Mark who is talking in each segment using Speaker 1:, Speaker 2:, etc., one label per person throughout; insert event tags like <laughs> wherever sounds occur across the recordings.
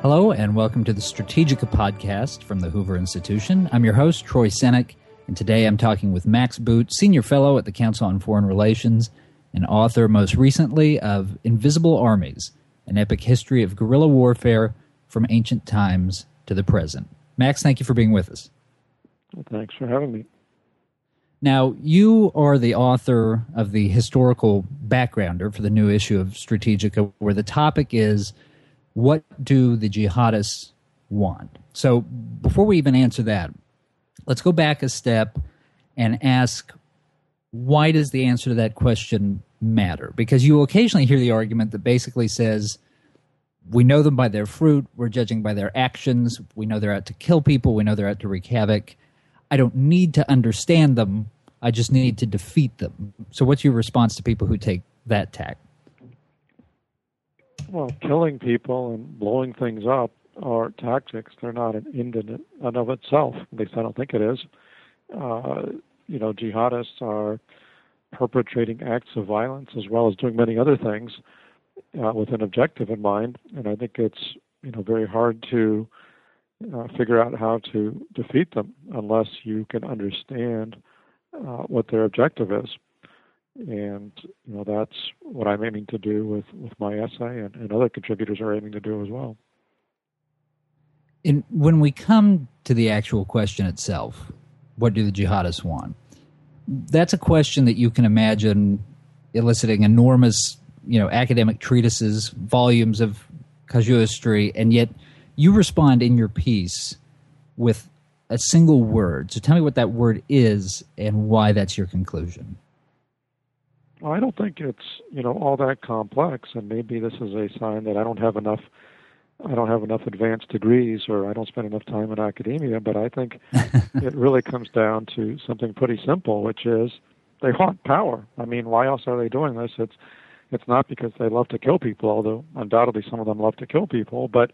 Speaker 1: Hello, and welcome to the Strategika podcast from the Hoover Institution. I'm your host, Troy Senik, and today I'm talking with Max Boot, Senior Fellow at the Council on Foreign Relations and author, most recently, of Invisible Armies An Epic History of Guerrilla Warfare from Ancient Times to the Present. Max, thank you for being with us.
Speaker 2: Well, thanks for having me.
Speaker 1: Now, you are the author of the historical backgrounder for the new issue of Strategika, where the topic is what do the jihadists want? So, before we even answer that, let's go back a step and ask why does the answer to that question matter? Because you occasionally hear the argument that basically says, we know them by their fruit, we're judging by their actions, we know they're out to kill people, we know they're out to wreak havoc. I don't need to understand them. I just need to defeat them. So, what's your response to people who take that tack?
Speaker 2: Well, killing people and blowing things up are tactics. They're not an end in and of itself. At least I don't think it is. Uh, you know, jihadists are perpetrating acts of violence as well as doing many other things uh, with an objective in mind. And I think it's you know very hard to uh, figure out how to defeat them unless you can understand uh, what their objective is. And you know that's what I'm aiming to do with, with my essay, and, and other contributors are aiming to do as well.
Speaker 1: And when we come to the actual question itself, what do the jihadists want? That's a question that you can imagine eliciting enormous, you know, academic treatises, volumes of casuistry, and yet you respond in your piece with a single word. So tell me what that word is and why that's your conclusion.
Speaker 2: Well, I don't think it's you know all that complex, and maybe this is a sign that I don't have enough. I don't have enough advanced degrees, or I don't spend enough time in academia. But I think <laughs> it really comes down to something pretty simple, which is they want power. I mean, why else are they doing this? It's it's not because they love to kill people, although undoubtedly some of them love to kill people, but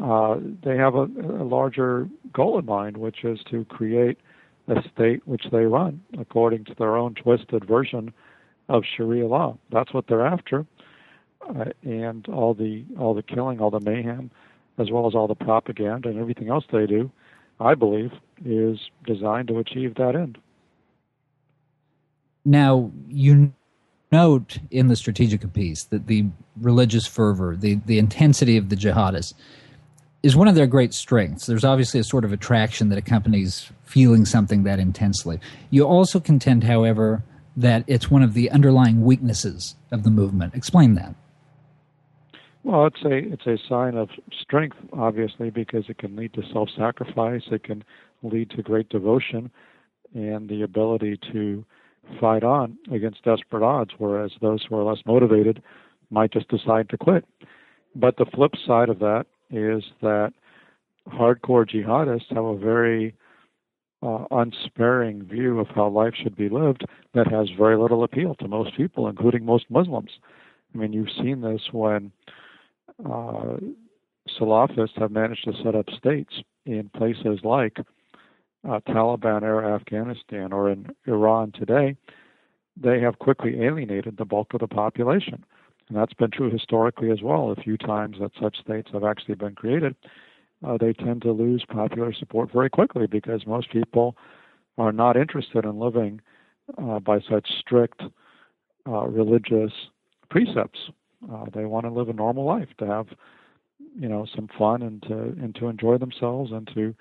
Speaker 2: uh, they have a, a larger goal in mind, which is to create a state which they run according to their own twisted version of Sharia law. That's what they're after, uh, and all the all the killing, all the mayhem, as well as all the propaganda and everything else they do, I believe, is designed to achieve that end.
Speaker 1: Now you note in the strategic piece that the religious fervor, the the intensity of the jihadists is one of their great strengths. There's obviously a sort of attraction that accompanies feeling something that intensely. You also contend, however, that it's one of the underlying weaknesses of the movement. Explain that.
Speaker 2: Well, it's a it's a sign of strength, obviously, because it can lead to self-sacrifice. It can lead to great devotion and the ability to fight on against desperate odds. Whereas those who are less motivated might just decide to quit. But the flip side of that is that hardcore jihadists have a very uh, unsparing view of how life should be lived that has very little appeal to most people, including most Muslims. I mean, you've seen this when uh, Salafists have managed to set up states in places like uh, Taliban era Afghanistan or in Iran today. They have quickly alienated the bulk of the population. And that's been true historically as well. A few times that such states have actually been created, uh, they tend to lose popular support very quickly because most people are not interested in living uh, by such strict uh, religious precepts. Uh, they want to live a normal life, to have you know some fun and to and to enjoy themselves and to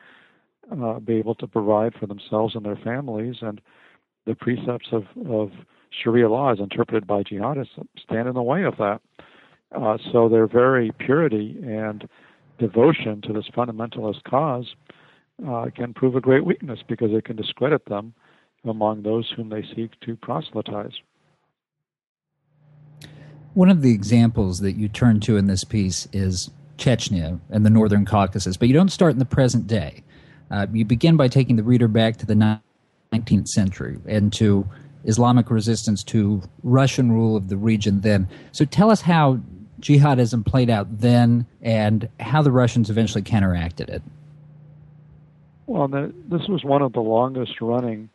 Speaker 2: uh, be able to provide for themselves and their families. And the precepts of, of Sharia law, as interpreted by jihadists, stand in the way of that. Uh, so their very purity and devotion to this fundamentalist cause uh, can prove a great weakness because it can discredit them among those whom they seek to proselytize.
Speaker 1: One of the examples that you turn to in this piece is Chechnya and the Northern Caucasus, but you don't start in the present day. Uh, you begin by taking the reader back to the 19th century and to Islamic resistance to Russian rule of the region then. So tell us how jihadism played out then and how the Russians eventually counteracted it.
Speaker 2: Well, the, this was one of the longest running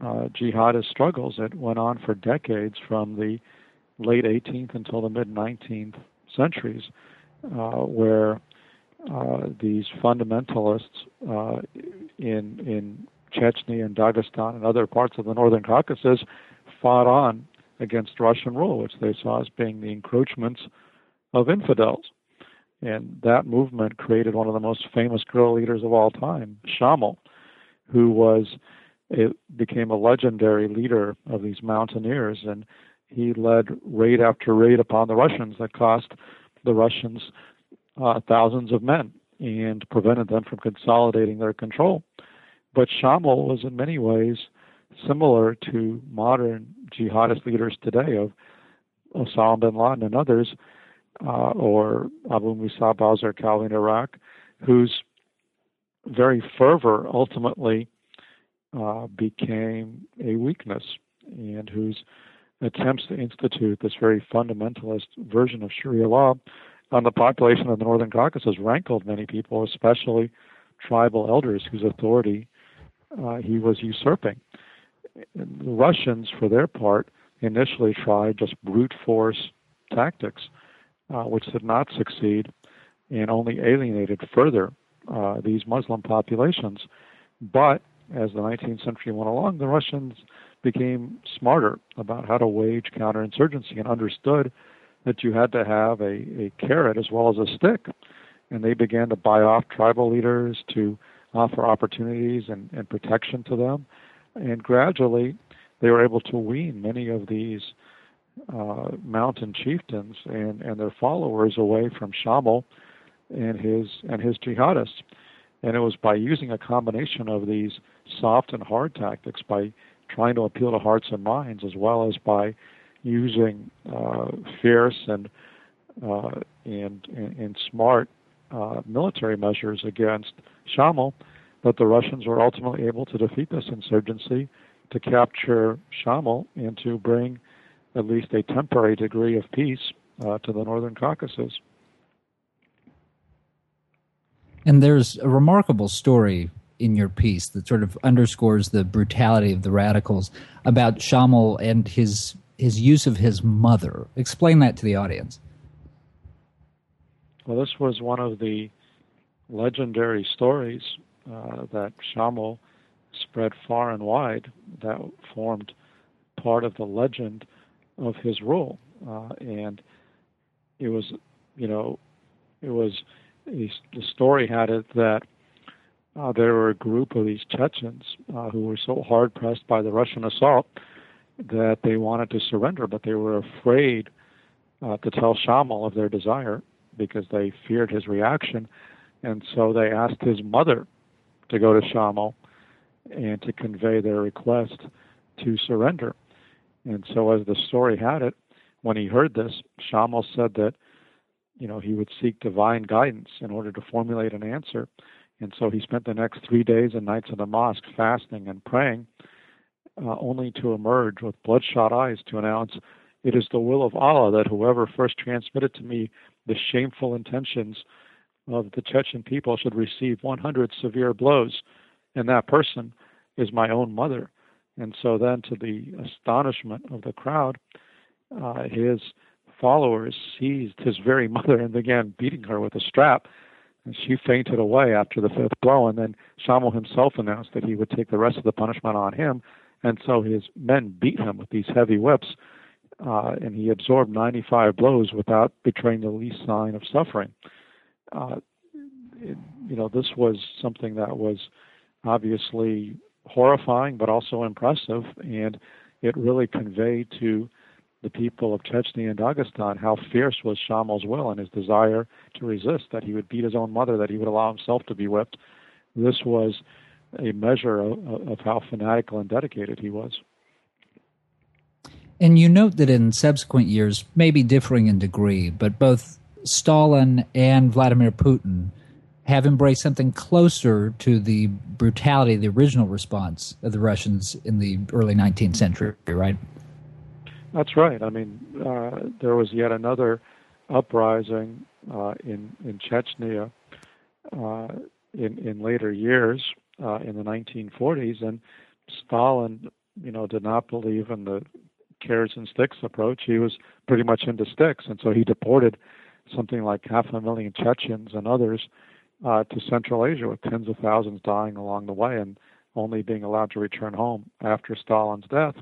Speaker 2: uh, jihadist struggles. It went on for decades from the late 18th until the mid 19th centuries, uh, where uh, these fundamentalists uh, in in Chechnya and Dagestan and other parts of the northern Caucasus fought on against Russian rule, which they saw as being the encroachments of infidels. And that movement created one of the most famous guerrilla leaders of all time, Shamil, who was it became a legendary leader of these mountaineers, and he led raid after raid upon the Russians that cost the Russians uh, thousands of men and prevented them from consolidating their control. But Shamil was in many ways similar to modern jihadist leaders today of Osama bin Laden and others, uh, or Abu Musab al-Zarqawi in Iraq, whose very fervor ultimately uh, became a weakness, and whose attempts to institute this very fundamentalist version of Sharia law on the population of the Northern Caucasus rankled many people, especially tribal elders whose authority uh, he was usurping. The Russians, for their part, initially tried just brute force tactics, uh, which did not succeed and only alienated further uh, these Muslim populations. But as the 19th century went along, the Russians became smarter about how to wage counterinsurgency and understood that you had to have a, a carrot as well as a stick. And they began to buy off tribal leaders to offer opportunities and, and protection to them. And gradually, they were able to wean many of these uh, mountain chieftains and, and their followers away from Shamil and his and his jihadists. And it was by using a combination of these soft and hard tactics, by trying to appeal to hearts and minds, as well as by using uh, fierce and, uh, and, and, smart uh, military measures against Shamil that the Russians were ultimately able to defeat this insurgency, to capture Shamil, and to bring at least a temporary degree of peace uh, to the northern Caucasus.
Speaker 1: And there's a remarkable story in your piece that sort of underscores the brutality of the radicals about Shamil and his his use of his mother. Explain that to the audience.
Speaker 2: Well, this was one of the legendary stories uh, that Shamil spread far and wide that formed part of the legend of his rule. Uh, and it was, you know, it was, the story had it that uh, there were a group of these Chechens uh, who were so hard pressed by the Russian assault that they wanted to surrender, but they were afraid uh, to tell Shamil of their desire because they feared his reaction. And so they asked his mother to go to Shamil and to convey their request to surrender. And so, as the story had it, when he heard this, Shamil said that, you know, he would seek divine guidance in order to formulate an answer. And so he spent the next three days and nights in the mosque fasting and praying uh, only to emerge with bloodshot eyes to announce, It is the will of Allah that whoever first transmitted to me the shameful intentions of the Chechen people should receive 100 severe blows, and that person is my own mother. And so then, to the astonishment of the crowd, uh, his followers seized his very mother and began beating her with a strap. And she fainted away after the fifth blow. And then Shamil himself announced that he would take the rest of the punishment on him and so his men beat him with these heavy whips, uh, and he absorbed 95 blows without betraying the least sign of suffering. Uh, it, you know, this was something that was obviously horrifying, but also impressive, and it really conveyed to the people of Chechnya and Dagestan how fierce was Shamil's will and his desire to resist, that he would beat his own mother, that he would allow himself to be whipped. This was a measure of, of how fanatical and dedicated he was.
Speaker 1: And you note that in subsequent years, maybe differing in degree, but both Stalin and Vladimir Putin have embraced something closer to the brutality the original response of the Russians in the early 19th century, right?
Speaker 2: That's right. I mean, uh, there was yet another uprising uh, in in Chechnya uh, in in later years uh, in the 1940s, and Stalin, you know, did not believe in the carrots and sticks approach. He was pretty much into sticks, and so he deported something like half a million Chechens and others uh, to Central Asia, with tens of thousands dying along the way and only being allowed to return home after Stalin's death.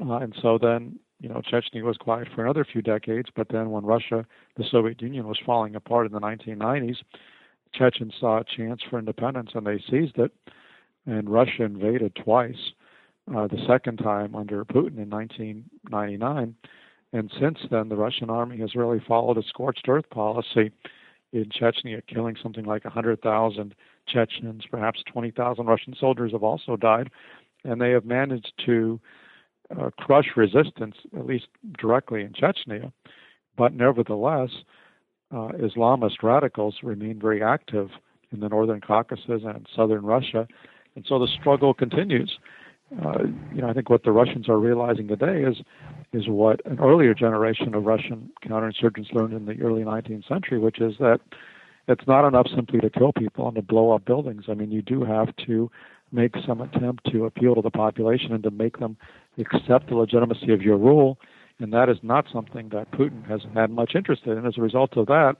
Speaker 2: Uh, and so then, you know, Chechnya was quiet for another few decades. But then, when Russia, the Soviet Union, was falling apart in the 1990s, Chechens saw a chance for independence and they seized it. And Russia invaded twice. Uh, the second time under Putin in 1999. And since then, the Russian army has really followed a scorched earth policy in Chechnya, killing something like 100,000 Chechens, perhaps 20,000 Russian soldiers have also died. And they have managed to uh, crush resistance, at least directly in Chechnya. But nevertheless, uh, Islamist radicals remain very active in the northern Caucasus and southern Russia. And so the struggle continues. Uh, you know, I think what the Russians are realizing today is is what an earlier generation of Russian counterinsurgents learned in the early 19th century, which is that it's not enough simply to kill people and to blow up buildings. I mean, you do have to make some attempt to appeal to the population and to make them accept the legitimacy of your rule, and that is not something that Putin has had much interest in. And as a result of that,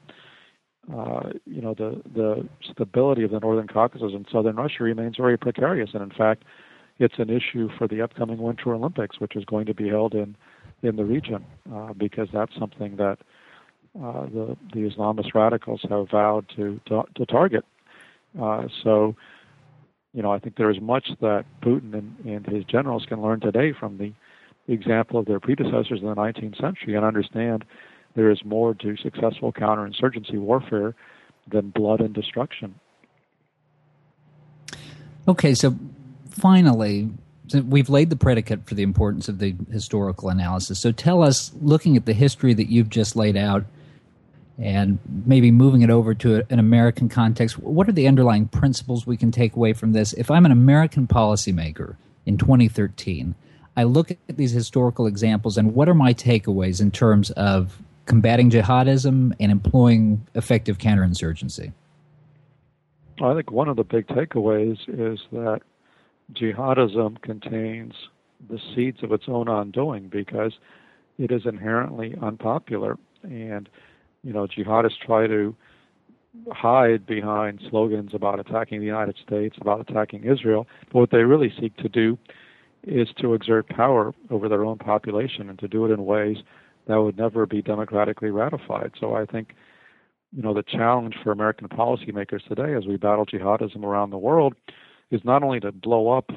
Speaker 2: uh, you know, the the stability of the northern Caucasus and southern Russia remains very precarious, and in fact it's an issue for the upcoming Winter Olympics, which is going to be held in in the region, uh, because that's something that uh, the the Islamist radicals have vowed to to, to target. Uh, so, you know, I think there is much that Putin and, and his generals can learn today from the example of their predecessors in the 19th century and understand there is more to successful counterinsurgency warfare than blood and destruction.
Speaker 1: Okay, so finally, we've laid the predicate for the importance of the historical analysis. So tell us, looking at the history that you've just laid out, and maybe moving it over to an American context, what are the underlying principles we can take away from this? If I'm an American policymaker in 2013, I look at these historical examples, and what are my takeaways in terms of combating jihadism and employing effective counterinsurgency?
Speaker 2: I think one of the big takeaways is that jihadism contains the seeds of its own undoing because it is inherently unpopular. And, you know, jihadists try to hide behind slogans about attacking the United States, about attacking Israel. But what they really seek to do is to exert power over their own population and to do it in ways that would never be democratically ratified. So I think, you know, the challenge for American policymakers today as we battle jihadism around the world is not only to blow up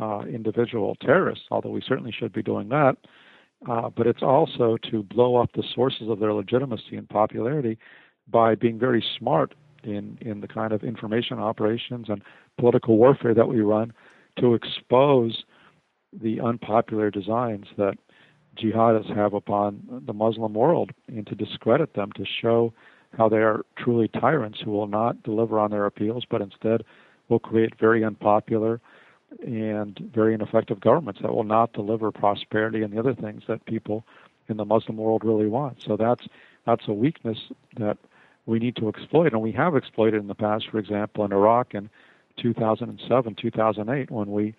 Speaker 2: uh, individual terrorists, although we certainly should be doing that, uh, but it's also to blow up the sources of their legitimacy and popularity by being very smart in, in the kind of information operations and political warfare that we run to expose the unpopular designs that jihadists have upon the Muslim world and to discredit them, to show how they are truly tyrants who will not deliver on their appeals, but instead will create very unpopular and very ineffective governments that will not deliver prosperity and the other things that people in the Muslim world really want. So that's that's a weakness that we need to exploit, and we have exploited in the past. For example, in Iraq in 2007, 2008, when we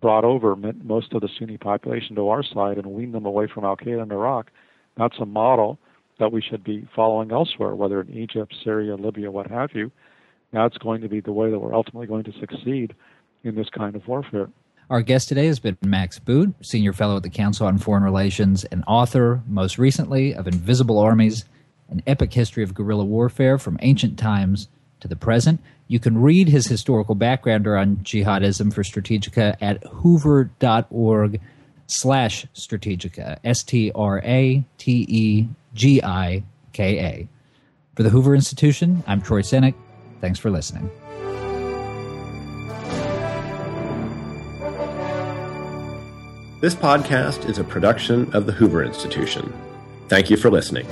Speaker 2: brought over most of the Sunni population to our side and weaned them away from Al Qaeda in Iraq. That's a model that we should be following elsewhere, whether in Egypt, Syria, Libya, what have you. That's going to be the way that we're ultimately going to succeed in this kind of warfare.
Speaker 1: Our guest today has been Max Boot, Senior Fellow at the Council on Foreign Relations and author, most recently, of Invisible Armies An Epic History of Guerrilla Warfare from Ancient Times to the Present. You can read his historical background on jihadism for Strategika at hoover.org slash Strategika, S T R A T E G I K A. For the Hoover Institution, I'm Troy Senik. Thanks for listening.
Speaker 3: This podcast is a production of the Hoover Institution. Thank you for listening.